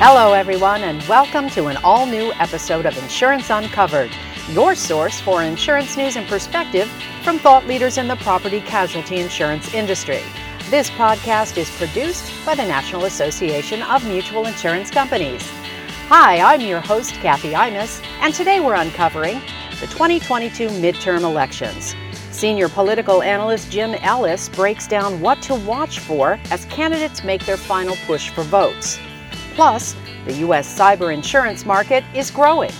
Hello, everyone, and welcome to an all new episode of Insurance Uncovered, your source for insurance news and perspective from thought leaders in the property casualty insurance industry. This podcast is produced by the National Association of Mutual Insurance Companies. Hi, I'm your host, Kathy Imus, and today we're uncovering the 2022 midterm elections. Senior political analyst Jim Ellis breaks down what to watch for as candidates make their final push for votes. Plus, the U.S. cyber insurance market is growing.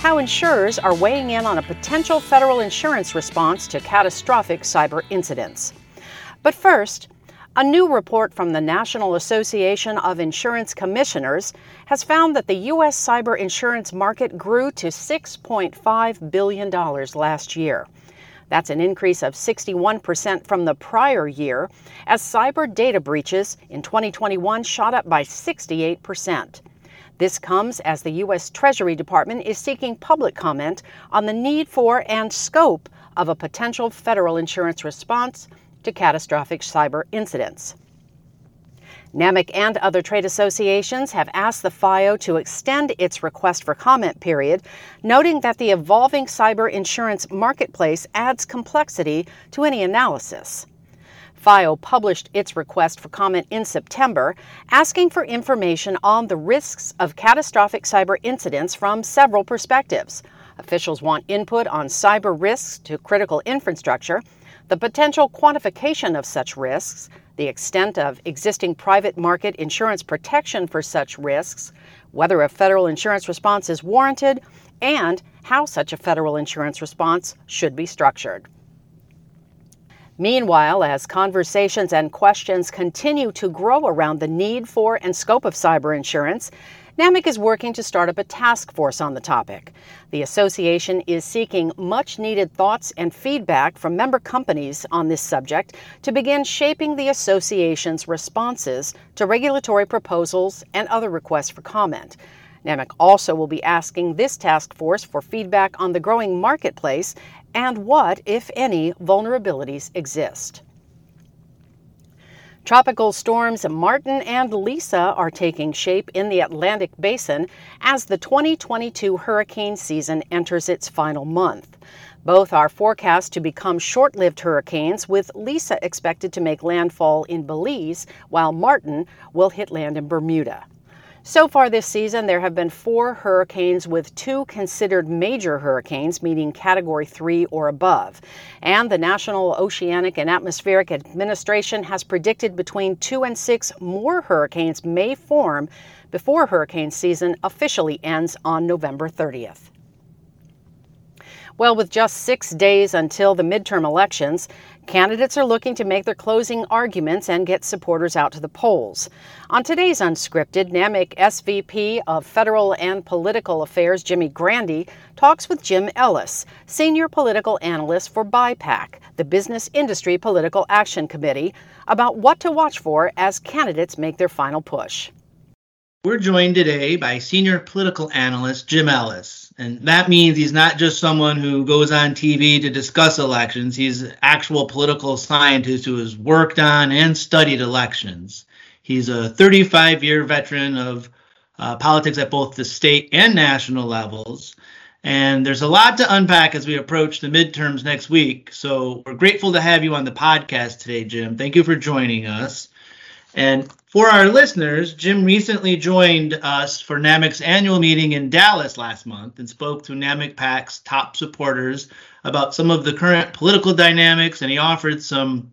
How insurers are weighing in on a potential federal insurance response to catastrophic cyber incidents. But first, a new report from the National Association of Insurance Commissioners has found that the U.S. cyber insurance market grew to $6.5 billion last year. That's an increase of 61% from the prior year, as cyber data breaches in 2021 shot up by 68%. This comes as the U.S. Treasury Department is seeking public comment on the need for and scope of a potential federal insurance response to catastrophic cyber incidents. NAMIC and other trade associations have asked the FIO to extend its request for comment period, noting that the evolving cyber insurance marketplace adds complexity to any analysis. FIO published its request for comment in September, asking for information on the risks of catastrophic cyber incidents from several perspectives. Officials want input on cyber risks to critical infrastructure, the potential quantification of such risks, the extent of existing private market insurance protection for such risks, whether a federal insurance response is warranted, and how such a federal insurance response should be structured. Meanwhile, as conversations and questions continue to grow around the need for and scope of cyber insurance, NAMIC is working to start up a task force on the topic. The association is seeking much needed thoughts and feedback from member companies on this subject to begin shaping the association's responses to regulatory proposals and other requests for comment. NAMIC also will be asking this task force for feedback on the growing marketplace and what, if any, vulnerabilities exist. Tropical storms Martin and Lisa are taking shape in the Atlantic basin as the 2022 hurricane season enters its final month. Both are forecast to become short lived hurricanes, with Lisa expected to make landfall in Belize, while Martin will hit land in Bermuda. So far this season, there have been four hurricanes with two considered major hurricanes, meaning category three or above. And the National Oceanic and Atmospheric Administration has predicted between two and six more hurricanes may form before hurricane season officially ends on November 30th. Well, with just six days until the midterm elections, candidates are looking to make their closing arguments and get supporters out to the polls. On today's Unscripted, NAMIC SVP of Federal and Political Affairs Jimi Grande talks with Jim Ellis, Senior Political Analyst for BIPAC, the Business Industry Political Action Committee, about what to watch for as candidates make their final push. We're joined today by senior political analyst Jim Ellis. And that means he's not just someone who goes on TV to discuss elections. He's an actual political scientist who has worked on and studied elections. He's a 35 year veteran of uh, politics at both the state and national levels. And there's a lot to unpack as we approach the midterms next week. So we're grateful to have you on the podcast today, Jim. Thank you for joining us. And for our listeners, Jim recently joined us for NAMIC's annual meeting in Dallas last month and spoke to NAMIC PAC's top supporters about some of the current political dynamics, and he offered some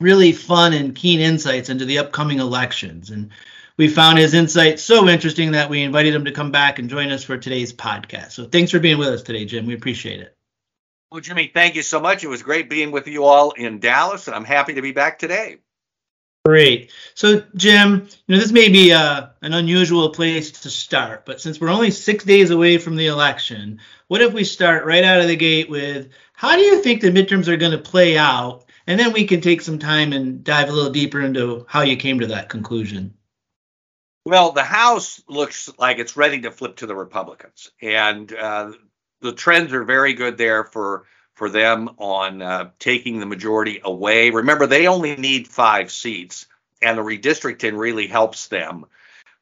really fun and keen insights into the upcoming elections. And we found his insights so interesting that we invited him to come back and join us for today's podcast. So thanks for being with us today, Jim. We appreciate it. Well, Jimmy, thank you so much. It was great being with you all in Dallas, and I'm happy to be back today. Great. So, Jim, you know, this may be uh, an unusual place to start, but since we're only six days away from the election, what if we start right out of the gate with how do you think the midterms are going to play out? And then we can take some time and dive a little deeper into how you came to that conclusion. Well, the House looks like it's ready to flip to the Republicans, and uh, the trends are very good there for for them on uh, taking the majority away. Remember, they only need five seats, and the redistricting really helps them.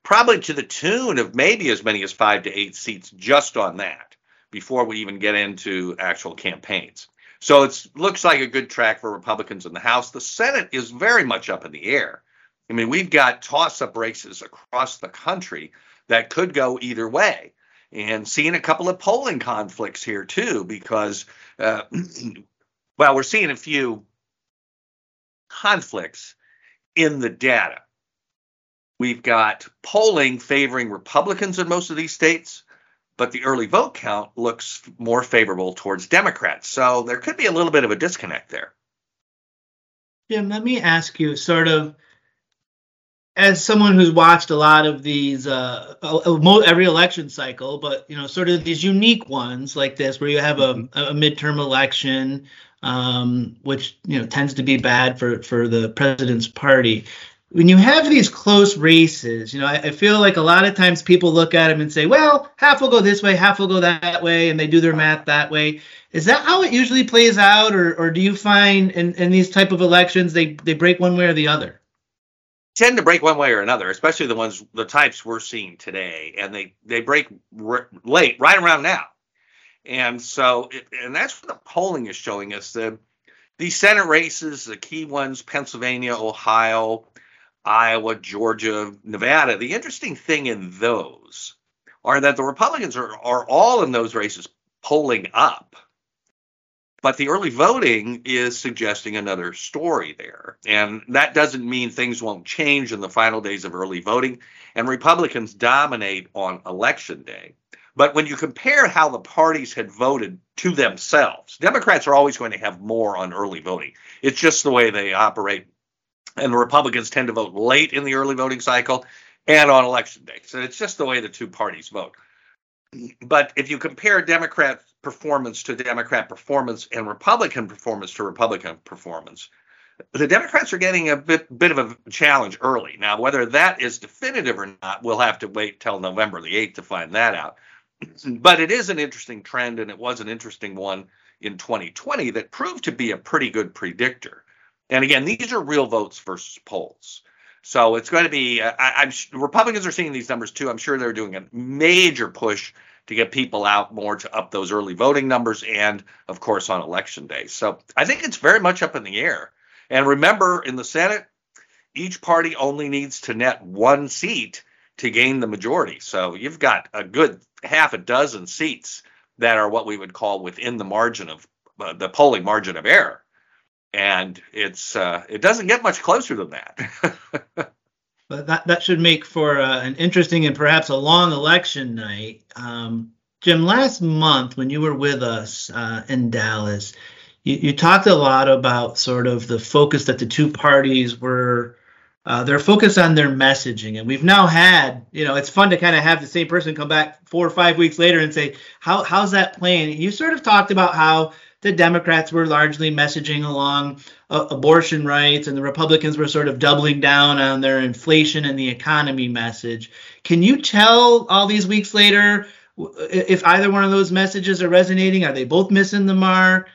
probably to the tune of maybe as many as five to eight seats just on that before we even get into actual campaigns. So it looks like a good track for Republicans in the House. The Senate is very much up in the air. I mean, we've got toss up races across the country that could go either way. And seeing a couple of polling conflicts here, too, because, uh, well, we're seeing a few conflicts in the data. We've got polling favoring Republicans in most of these states, but the early vote count looks more favorable towards Democrats. So there could be a little bit of a disconnect there. Jim, let me ask you sort of as someone who's watched a lot of these uh, every election cycle but you know sort of these unique ones like this where you have a, mm-hmm. a midterm election um, which you know tends to be bad for for the president's party when you have these close races, you know, I, I, feel like a lot of times people look at them and say, well, half will go this way, half will go that way, and they do their math that way. Is that how it usually plays out, or, or do you find in, in these type of elections they, they break one way or the other? Tend to break one way or another, especially the ones the types we're seeing today, and they they break r- late, right around now, and so it, and that's what the polling is showing us. The these Senate races, the key ones, Pennsylvania, Ohio, Iowa, Georgia, Nevada. The interesting thing in those are that the Republicans are, are all in those races polling up. But the early voting is suggesting another story there. And that doesn't mean things won't change in the final days of early voting. And Republicans dominate on election day. But when you compare how the parties had voted to themselves, Democrats are always going to have more on early voting. It's just the way they operate and the Republicans tend to vote late in the early voting cycle and on election day. So it's just the way the two parties vote. But if you compare Democrat performance to Democrat performance and Republican performance to Republican performance, the Democrats are getting a bit bit of a challenge early. Now, whether that is definitive or not, we'll have to wait till November the 8th to find that out. But it is an interesting trend, and it was an interesting one in 2020 that proved to be a pretty good predictor. And again, these are real votes versus polls. So it's going to be. Uh, I, am Republicans are seeing these numbers too. I'm sure they're doing a major push to get people out more to up those early voting numbers, and of course on election day. So I think it's very much up in the air. And remember, in the Senate, each party only needs to net one seat to gain the majority. So you've got a good half a dozen seats that are what we would call within the margin of uh, the polling margin of error and it's uh, it doesn't get much closer than that. but that that should make for uh, an interesting and perhaps a long election night. Um, Jim, last month when you were with us uh, in Dallas, you, you, talked a lot about sort of the focus that the two parties were. Uh, they're focused on their messaging, and we've now had, you know, it's fun to kind of have the same person come back four or five weeks later and say, "How how's that playing?" You sort of talked about how the Democrats were largely messaging along uh, abortion rights, and the Republicans were sort of doubling down on their inflation and the economy message. Can you tell all these weeks later if either one of those messages are resonating? Are they both missing the mark?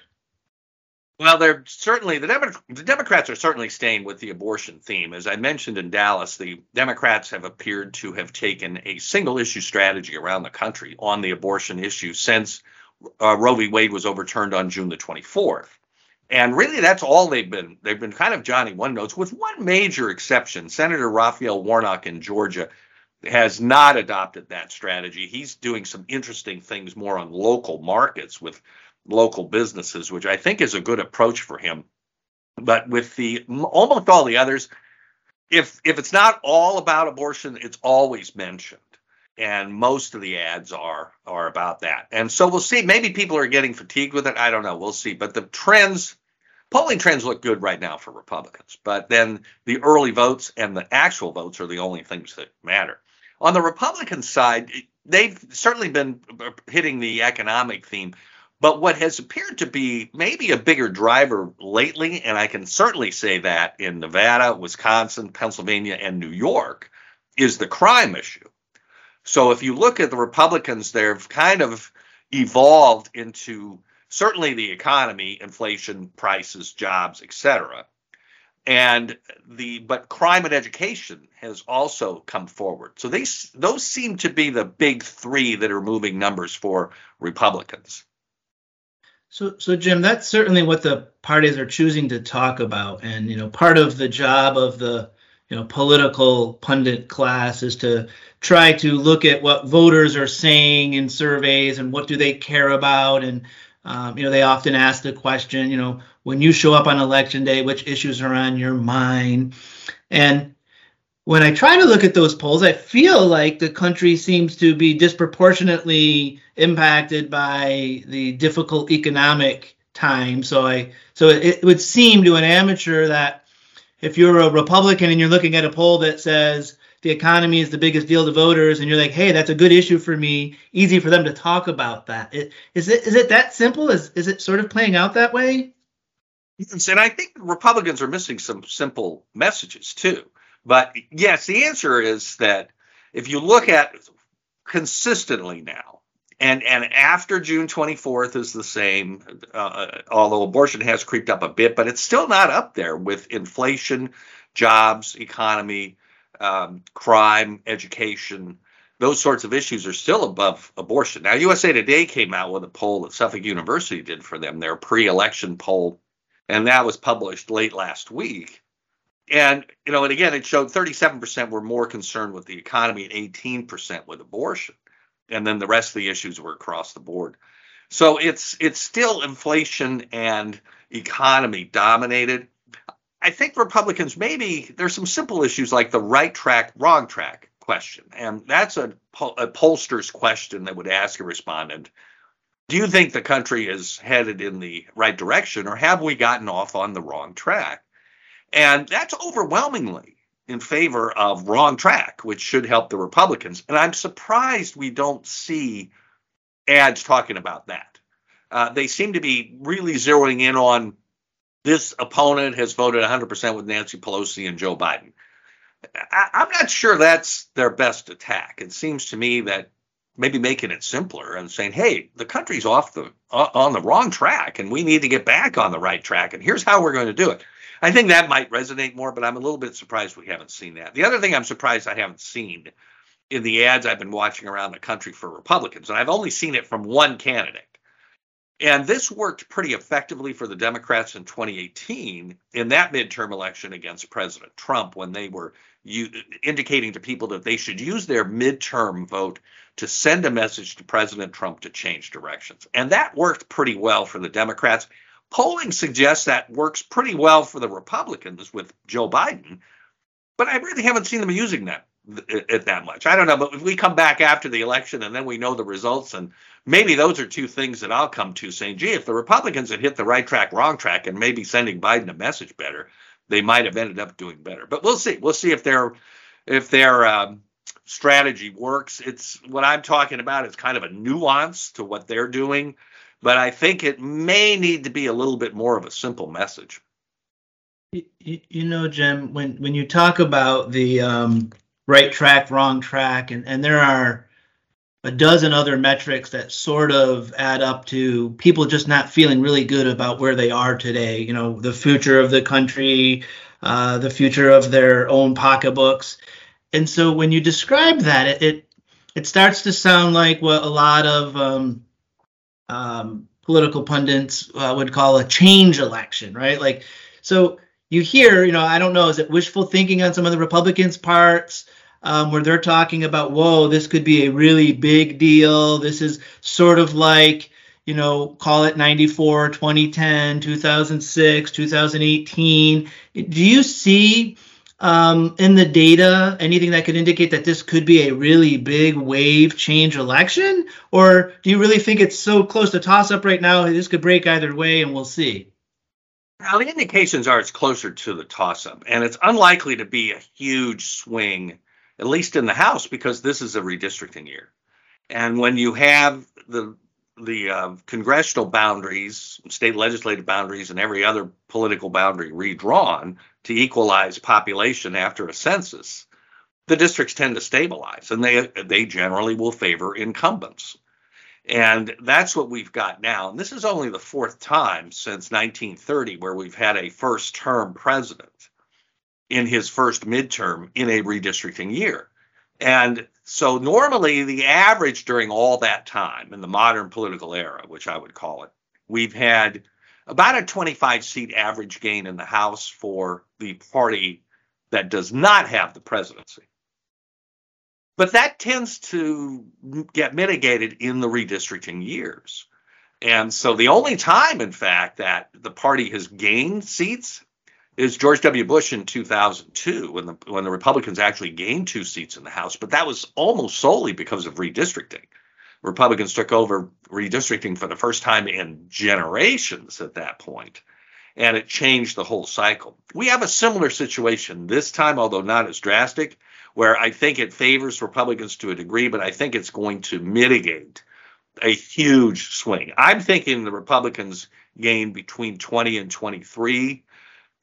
Well, they're certainly the, Demo- the Democrats are certainly staying with the abortion theme. As I mentioned in Dallas, the Democrats have appeared to have taken a single issue strategy around the country on the abortion issue since uh, Roe v. Wade was overturned on June the 24th. And really, that's all they've been. They've been kind of Johnny One Notes, with one major exception. Senator Raphael Warnock in Georgia has not adopted that strategy. He's doing some interesting things more on local markets with local businesses, which I think is a good approach for him. But with the almost all the others, if if it's not all about abortion, it's always mentioned and most of the ads are are about that. And so we'll see. Maybe people are getting fatigued with it. I don't know. We'll see. But the trends, polling trends look good right now for Republicans. But then the early votes and the actual votes are the only things that matter. On the Republican side, they've certainly been hitting the economic theme. But what has appeared to be maybe a bigger driver lately, and I can certainly say that in Nevada, Wisconsin, Pennsylvania, and New York, is the crime issue. So if you look at the Republicans, they've kind of evolved into certainly the economy, inflation, prices, jobs, etc. and the but crime and education has also come forward. So they those seem to be the big three that are moving numbers for Republicans. So, so Jim, that's certainly what the parties are choosing to talk about, and you know, part of the job of the you know political pundit class is to try to look at what voters are saying in surveys and what do they care about. And um, you know they often ask the question you know when you show up on election day which issues are on your mind? And when i try to look at those polls i feel like the country seems to be disproportionately impacted by the difficult economic time. So i so it, it would seem to an amateur that if you're a Republican and you're looking at a poll that says the economy is the biggest deal to voters, and you're like, hey, that's a good issue for me, easy for them to talk about that. It, is it is it that simple? Is is it sort of playing out that way? And I think Republicans are missing some simple messages too. But yes, the answer is that if you look at consistently now, and and after June 24th is the same, uh, although abortion has creeped up a bit, but it's still not up there with inflation, jobs, economy, um, crime, education. Those sorts of issues are still above abortion. Now, USA Today came out with a poll that Suffolk University did for them, their pre-election poll, and that was published late last week. And you know, and again, it showed 37% were more concerned with the economy and 18% with abortion and then the rest of the issues were across the board. So it's it's still inflation and economy dominated. I think Republicans maybe there's some simple issues like the right track, wrong track question, and that's a, a pollster's question that would ask a respondent. Do you think the country is headed in the right direction, or have we gotten off on the wrong track? And that's overwhelmingly in favor of wrong track, which should help the Republicans. And I'm surprised we don't see ads talking about that. Uh, they seem to be really zeroing in on this opponent has voted 100% with Nancy Pelosi and Joe Biden. I, I'm not sure that's their best attack. It seems to me that maybe making it simpler and saying, "Hey, the country's off the uh, on the wrong track, and we need to get back on the right track, and here's how we're going to do it." I think that might resonate more, but I'm a little bit surprised we haven't seen that. The other thing I'm surprised I haven't seen in the ads I've been watching around the country for Republicans, and I've only seen it from one candidate. And this worked pretty effectively for the Democrats in 2018 in that midterm election against President Trump when they were u- indicating to people that they should use their midterm vote to send a message to President Trump to change directions. And that worked pretty well for the Democrats. Polling suggests that works pretty well for the Republicans with Joe Biden, but I really haven't seen them using that it that much. I don't know, but if we come back after the election and then we know the results, and maybe those are two things that I'll come to saying, gee, if the Republicans had hit the right track, wrong track, and maybe sending Biden a message better, they might have ended up doing better. But we'll see. We'll see if their if their um, strategy works. It's what I'm talking about. It's kind of a nuance to what they're doing but I think it may need to be a little bit more of a simple message. You, you know, Jim, when when you talk about the um, right track, wrong track, and and there are a dozen other metrics that sort of add up to people just not feeling really good about where they are today. You know, the future of the country, uh, the future of their own pocketbooks, and so when you describe that, it it, it starts to sound like what a lot of um, um, political pundits uh, would call a change election, right? Like, so you hear, you know, I don't know, is it wishful thinking on some of the Republicans' parts? Um, where they're talking about, whoa, this could be a really big deal. This is sort of like, you know, call it 94, 2010, 2006, 2018. Do you see um, in the data anything that could indicate that this could be a really big wave change election? Or do you really think it's so close to toss up right now, this could break either way and we'll see? Now, the indications are it's closer to the toss up, and it's unlikely to be a huge swing, at least in the House, because this is a redistricting year. And when you have the the uh, congressional boundaries, state legislative boundaries, and every other political boundary redrawn to equalize population after a census, the districts tend to stabilize, and they they generally will favor incumbents. And that's what we've got now. And this is only the fourth time since 1930 where we've had a first term president. in his first midterm in a redistricting year. And so normally the average during all that time in the modern political era, which I would call it, we've had about a 25 seat average gain in the House for the party that does not have the presidency. But that tends to get mitigated in the redistricting years. And so the only time, in fact, that the party has gained seats is George W. Bush in 2002 when the when the Republicans actually gained two seats in the House, but that was almost solely because of redistricting. Republicans took over redistricting for the first time in generations at that point, and it changed the whole cycle. We have a similar situation this time, although not as drastic, where I think it favors Republicans to a degree, but I think it's going to mitigate a huge swing. I'm thinking the Republicans gain between 20 and 23.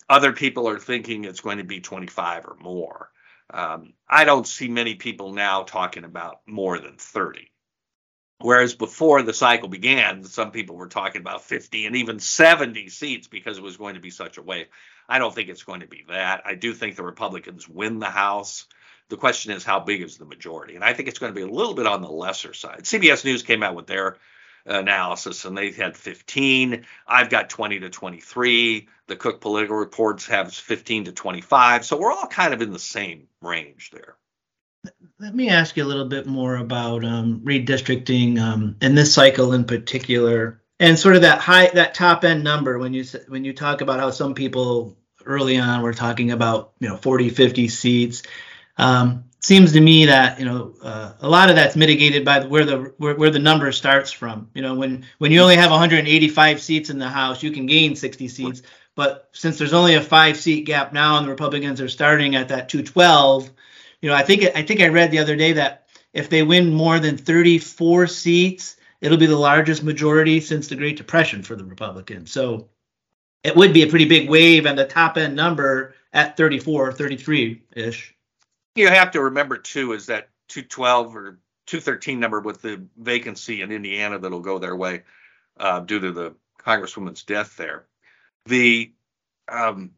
Other people are thinking it's going to be 25 or more. Um, I don't see many people now talking about more than 30. Whereas before the cycle began, some people were talking about 50 and even 70 seats because it was going to be such a wave. I don't think it's going to be that. I do think the Republicans win the House. The question is, how big is the majority? And I think it's going to be a little bit on the lesser side. CBS News came out with their analysis and they had 15. I've got 20 to 23. The Cook Political Reports have 15 to 25. So we're all kind of in the same range there. Let me ask you a little bit more about um, redistricting um, in this cycle in particular, and sort of that high, that top end number when you when you talk about how some people early on were talking about you know 40, 50 seats. Um, seems to me that you know uh, a lot of that's mitigated by where the where, where the number starts from. You know, when when you only have 185 seats in the House, you can gain 60 seats. But since there's only a five seat gap now, and the Republicans are starting at that 212, you know, I think I think I read the other day that if they win more than 34 seats, it'll be the largest majority since the Great Depression for the Republicans. So it would be a pretty big wave and the top end number at 34, 33 ish you have to remember too is that 212 or 213 number with the vacancy in Indiana that'll go their way uh, due to the congresswoman's death there. The um,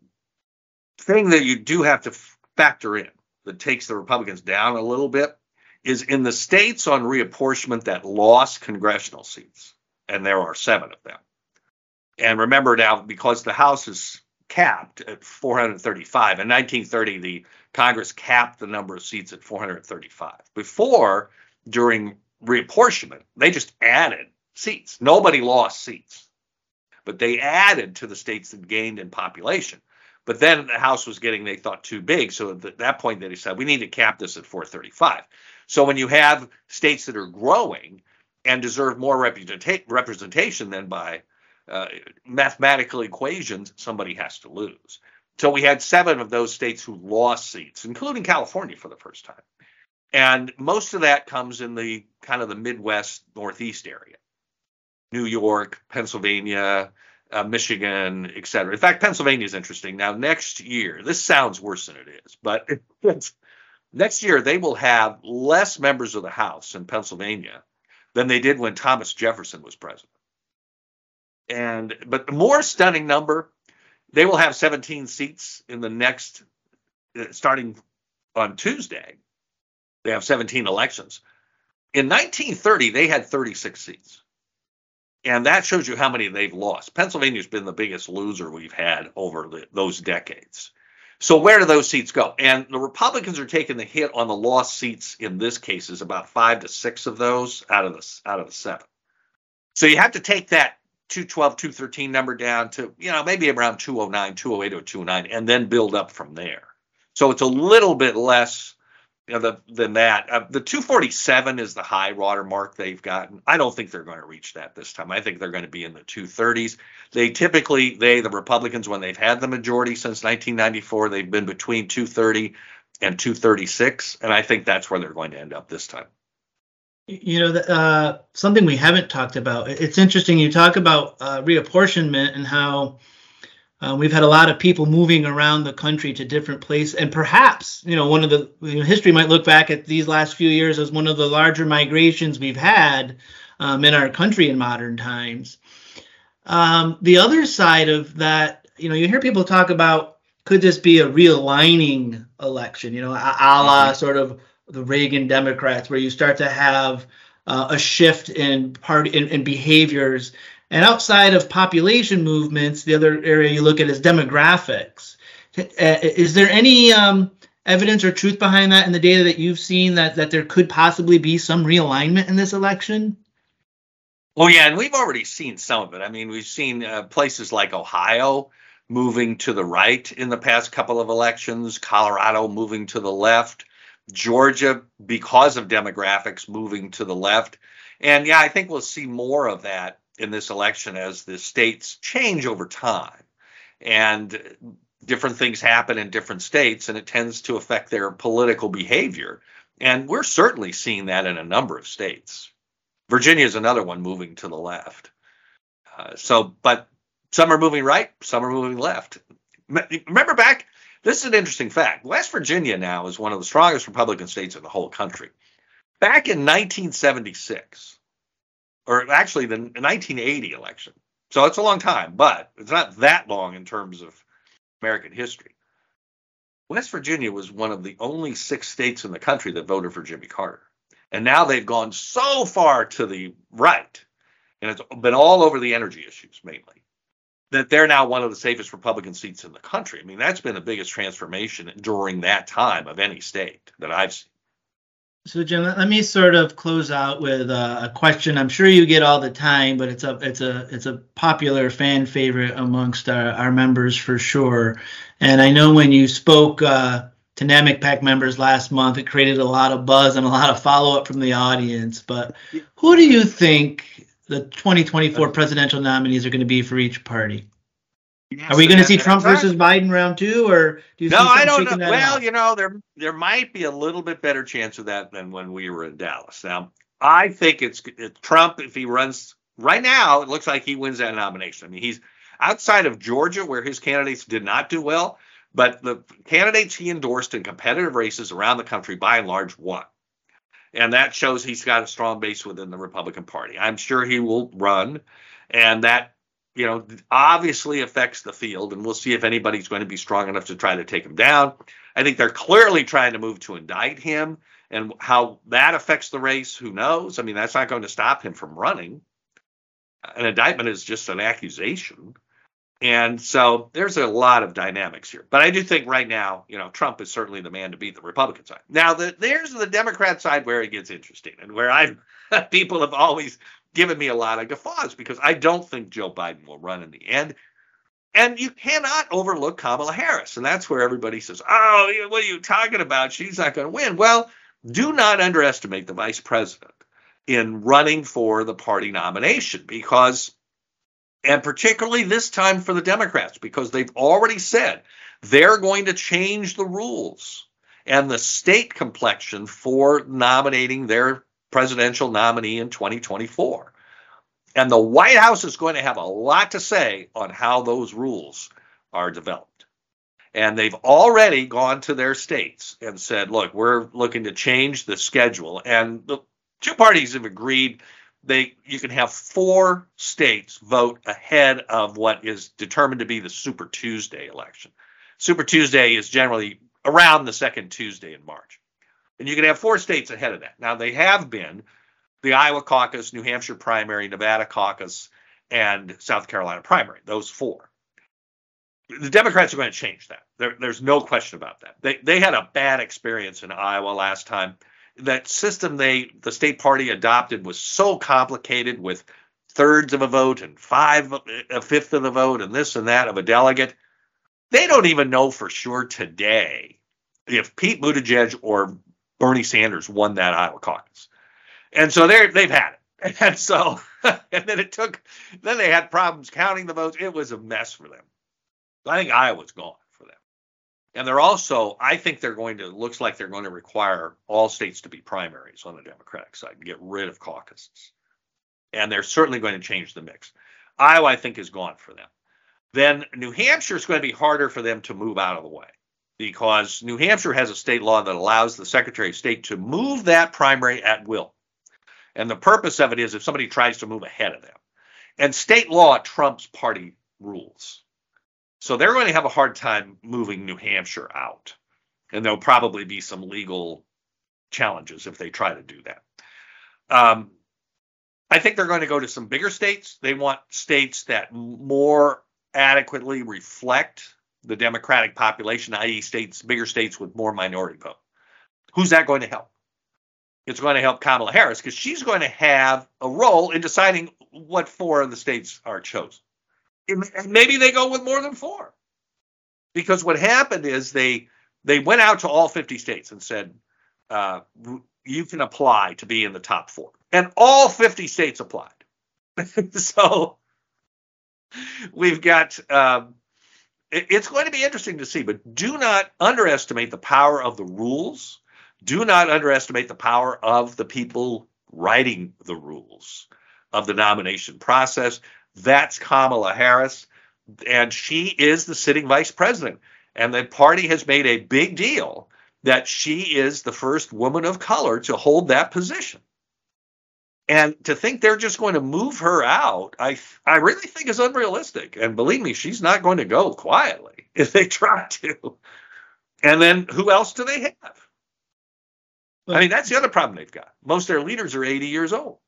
thing that you do have to factor in that takes the Republicans down a little bit is in the states on reapportionment that lost congressional seats, and there are seven of them. And remember now, because the House is capped at 435. In 1930, the Congress capped the number of seats at 435. Before, during reapportionment, they just added seats. Nobody lost seats, but they added to the states that gained in population. But then the House was getting, they thought, too big. So at that point, they decided we need to cap this at 435. So when you have states that are growing and deserve more representation than by uh, mathematical equations, somebody has to lose. So we had seven of those states who lost seats, including California for the first time. And most of that comes in the kind of the Midwest, Northeast area New York, Pennsylvania, uh, Michigan, et cetera. In fact, Pennsylvania is interesting. Now, next year, this sounds worse than it is, but next year they will have less members of the House in Pennsylvania than they did when Thomas Jefferson was president. And but the more stunning number, they will have 17 seats in the next uh, starting on Tuesday. They have 17 elections. In 1930, they had 36 seats. And that shows you how many they've lost. Pennsylvania's been the biggest loser we've had over the, those decades. So where do those seats go? And the Republicans are taking the hit on the lost seats in this case is about five to six of those out of the out of the seven. So you have to take that 212, 213 number down to, you know, maybe around 209, 208 or 209, and then build up from there. So it's a little bit less you know, the, than that. Uh, the 247 is the high water mark they've gotten. I don't think they're going to reach that this time. I think they're going to be in the 230s. They typically, they, the Republicans, when they've had the majority since 1994, they've been between 230 and 236. And I think that's where they're going to end up this time. You know, uh, something we haven't talked about. It's interesting. You talk about uh, reapportionment and how uh, we've had a lot of people moving around the country to different places, and perhaps you know one of the you know, history might look back at these last few years as one of the larger migrations we've had um, in our country in modern times. Um, the other side of that, you know, you hear people talk about could this be a realigning election? You know, a, a la mm-hmm. sort of the Reagan Democrats, where you start to have uh, a shift in party in, in behaviors. And outside of population movements, the other area you look at is demographics. Uh, is there any um, evidence or truth behind that in the data that you've seen that that there could possibly be some realignment in this election? Well, yeah, and we've already seen some of it. I mean, we've seen uh, places like Ohio moving to the right in the past couple of elections, Colorado moving to the left, Georgia, because of demographics, moving to the left. And yeah, I think we'll see more of that in this election as the states change over time. And different things happen in different states, and it tends to affect their political behavior. And we're certainly seeing that in a number of states. Virginia is another one moving to the left. Uh, so, but some are moving right, some are moving left. Remember back, this is an interesting fact. West Virginia now is one of the strongest Republican states in the whole country. Back in 1976, or actually the 1980 election, so it's a long time, but it's not that long in terms of American history. West Virginia was one of the only six states in the country that voted for Jimmy Carter. And now they've gone so far to the right, and it's been all over the energy issues mainly, that they're now one of the safest Republican seats in the country. I mean, that's been the biggest transformation during that time of any state that I've seen. So, Jim, let me sort of close out with a, question I'm sure you get all the time, but it's a it's a it's a popular fan favorite amongst our, our members for sure. And I know when you spoke uh, to NAMIC PAC members last month, it created a lot of buzz and a lot of follow up from the audience. But who do you think the 2024 presidential nominees are going to be for each party? Are we going to see Trump versus Biden round two, or do you? No, I don't know. Well, out? you know, there there might be a little bit better chance of that than when we were in Dallas. Now, I think it's, it's Trump if he runs right now. It looks like he wins that nomination. I mean, he's outside of Georgia, where his candidates did not do well, but the candidates he endorsed in competitive races around the country, by and large, won. And that shows he's got a strong base within the Republican Party. I'm sure he will run, and that you know, obviously affects the field, and we'll see if anybody's going to be strong enough to try to take him down. I think they're clearly trying to move to indict him, and how that affects the race, who knows? I mean, that's not going to stop him from running. An indictment is just an accusation. And so there's a lot of dynamics here. But I do think right now, you know, Trump is certainly the man to beat the Republican side. Now, the, there's the Democrat side where it gets interesting and where I've people have always given me a lot of guffaws because I don't think Joe Biden will run in the end. And you cannot overlook Kamala Harris. And that's where everybody says, oh, what are you talking about? She's not going to win. Well, do not underestimate the vice president in running for the party nomination because, and particularly this time for the Democrats, because they've already said they're going to change the rules and the state complexion for nominating their presidential nominee in 2024. And the White House is going to have a lot to say on how those rules are developed. And they've already gone to their states and said, look, we're looking to change the schedule. And the two parties have agreed they you can have four states vote ahead of what is determined to be the Super Tuesday election. Super Tuesday is generally around the second Tuesday in March. And you can have four states ahead of that. Now, they have been the Iowa caucus, New Hampshire primary, Nevada caucus, and South Carolina primary, those four. The Democrats are going to change that. There, there's no question about that. They, they had a bad experience in Iowa last time. That system they the state party adopted was so complicated with thirds of a vote and five a fifth of the vote and this and that of a delegate. They don't even know for sure today if Pete Buttigieg or Bernie Sanders won that Iowa caucus. And so they they've had it. And so and then it took then they had problems counting the votes. It was a mess for them. I think Iowa's gone. And they're also, I think they're going to looks like they're going to require all states to be primaries on the Democratic side and get rid of caucuses. And they're certainly going to change the mix. Iowa, I think, is gone for them. Then New Hampshire is going to be harder for them to move out of the way because New Hampshire has a state law that allows the Secretary of State to move that primary at will. And the purpose of it is if somebody tries to move ahead of them. And state law trumps party rules. So they're going to have a hard time moving New Hampshire out. And there'll probably be some legal challenges if they try to do that. Um, I think they're going to go to some bigger states. They want states that more adequately reflect the Democratic population, i.e., states, bigger states with more minority vote. Who's that going to help? It's going to help Kamala Harris because she's going to have a role in deciding what four of the states are chosen. And maybe they go with more than four. Because what happened is they they went out to all 50 states and said, uh, you can apply to be in the top four. And all 50 states applied. so we've got, um, it, it's going to be interesting to see, but do not underestimate the power of the rules. Do not underestimate the power of the people writing the rules of the nomination process. That's Kamala Harris, and she is the sitting vice president. And the party has made a big deal that she is the first woman of color to hold that position. And to think they're just going to move her out, I I really think is unrealistic. And believe me, she's not going to go quietly if they try to. And then who else do they have? I mean, that's the other problem they've got. Most of their leaders are 80 years old.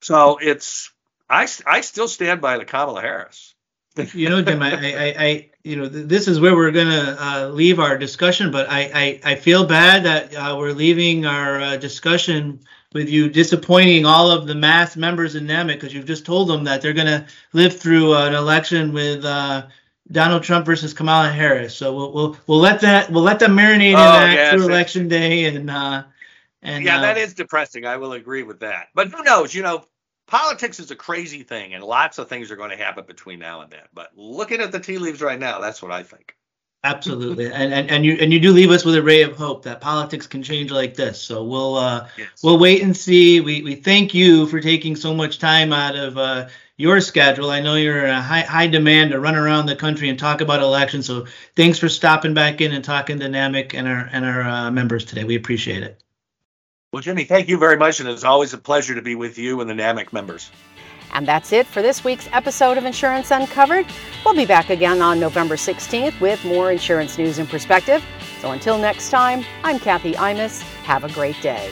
So it's I I still stand by the Kamala Harris you know, Jim, I, I, I, you know, this is where we're gonna uh, leave our discussion, but I, I, I feel bad that uh, we're leaving our uh, discussion with you disappointing all of the mass members in NAMIC because you've just told them that they're gonna live through an election with uh, Donald Trump versus Kamala Harris. So we'll, we'll, we'll let that, we'll let them marinate in oh, that yes, through election day and. Uh, and, yeah, that is depressing. I will agree with that. But who knows? You know, politics is a crazy thing, and lots of things are going to happen between now and then. But looking at the tea leaves right now, that's what I think. Absolutely, and, and and you and you do leave us with a ray of hope that politics can change like this. So we'll uh, yes. we'll wait and see. We we thank you for taking so much time out of uh, your schedule. I know you're in a high high demand to run around the country and talk about elections. So thanks for stopping back in and talking dynamic and our and our uh, members today. We appreciate it. Well, Jimmy, thank you very much, and it's always a pleasure to be with you and the NAMIC members. And that's it for this week's episode of Insurance Uncovered. We'll be back again on November 16th with more insurance news and perspective. So until next time, I'm Kathy Imus. Have a great day.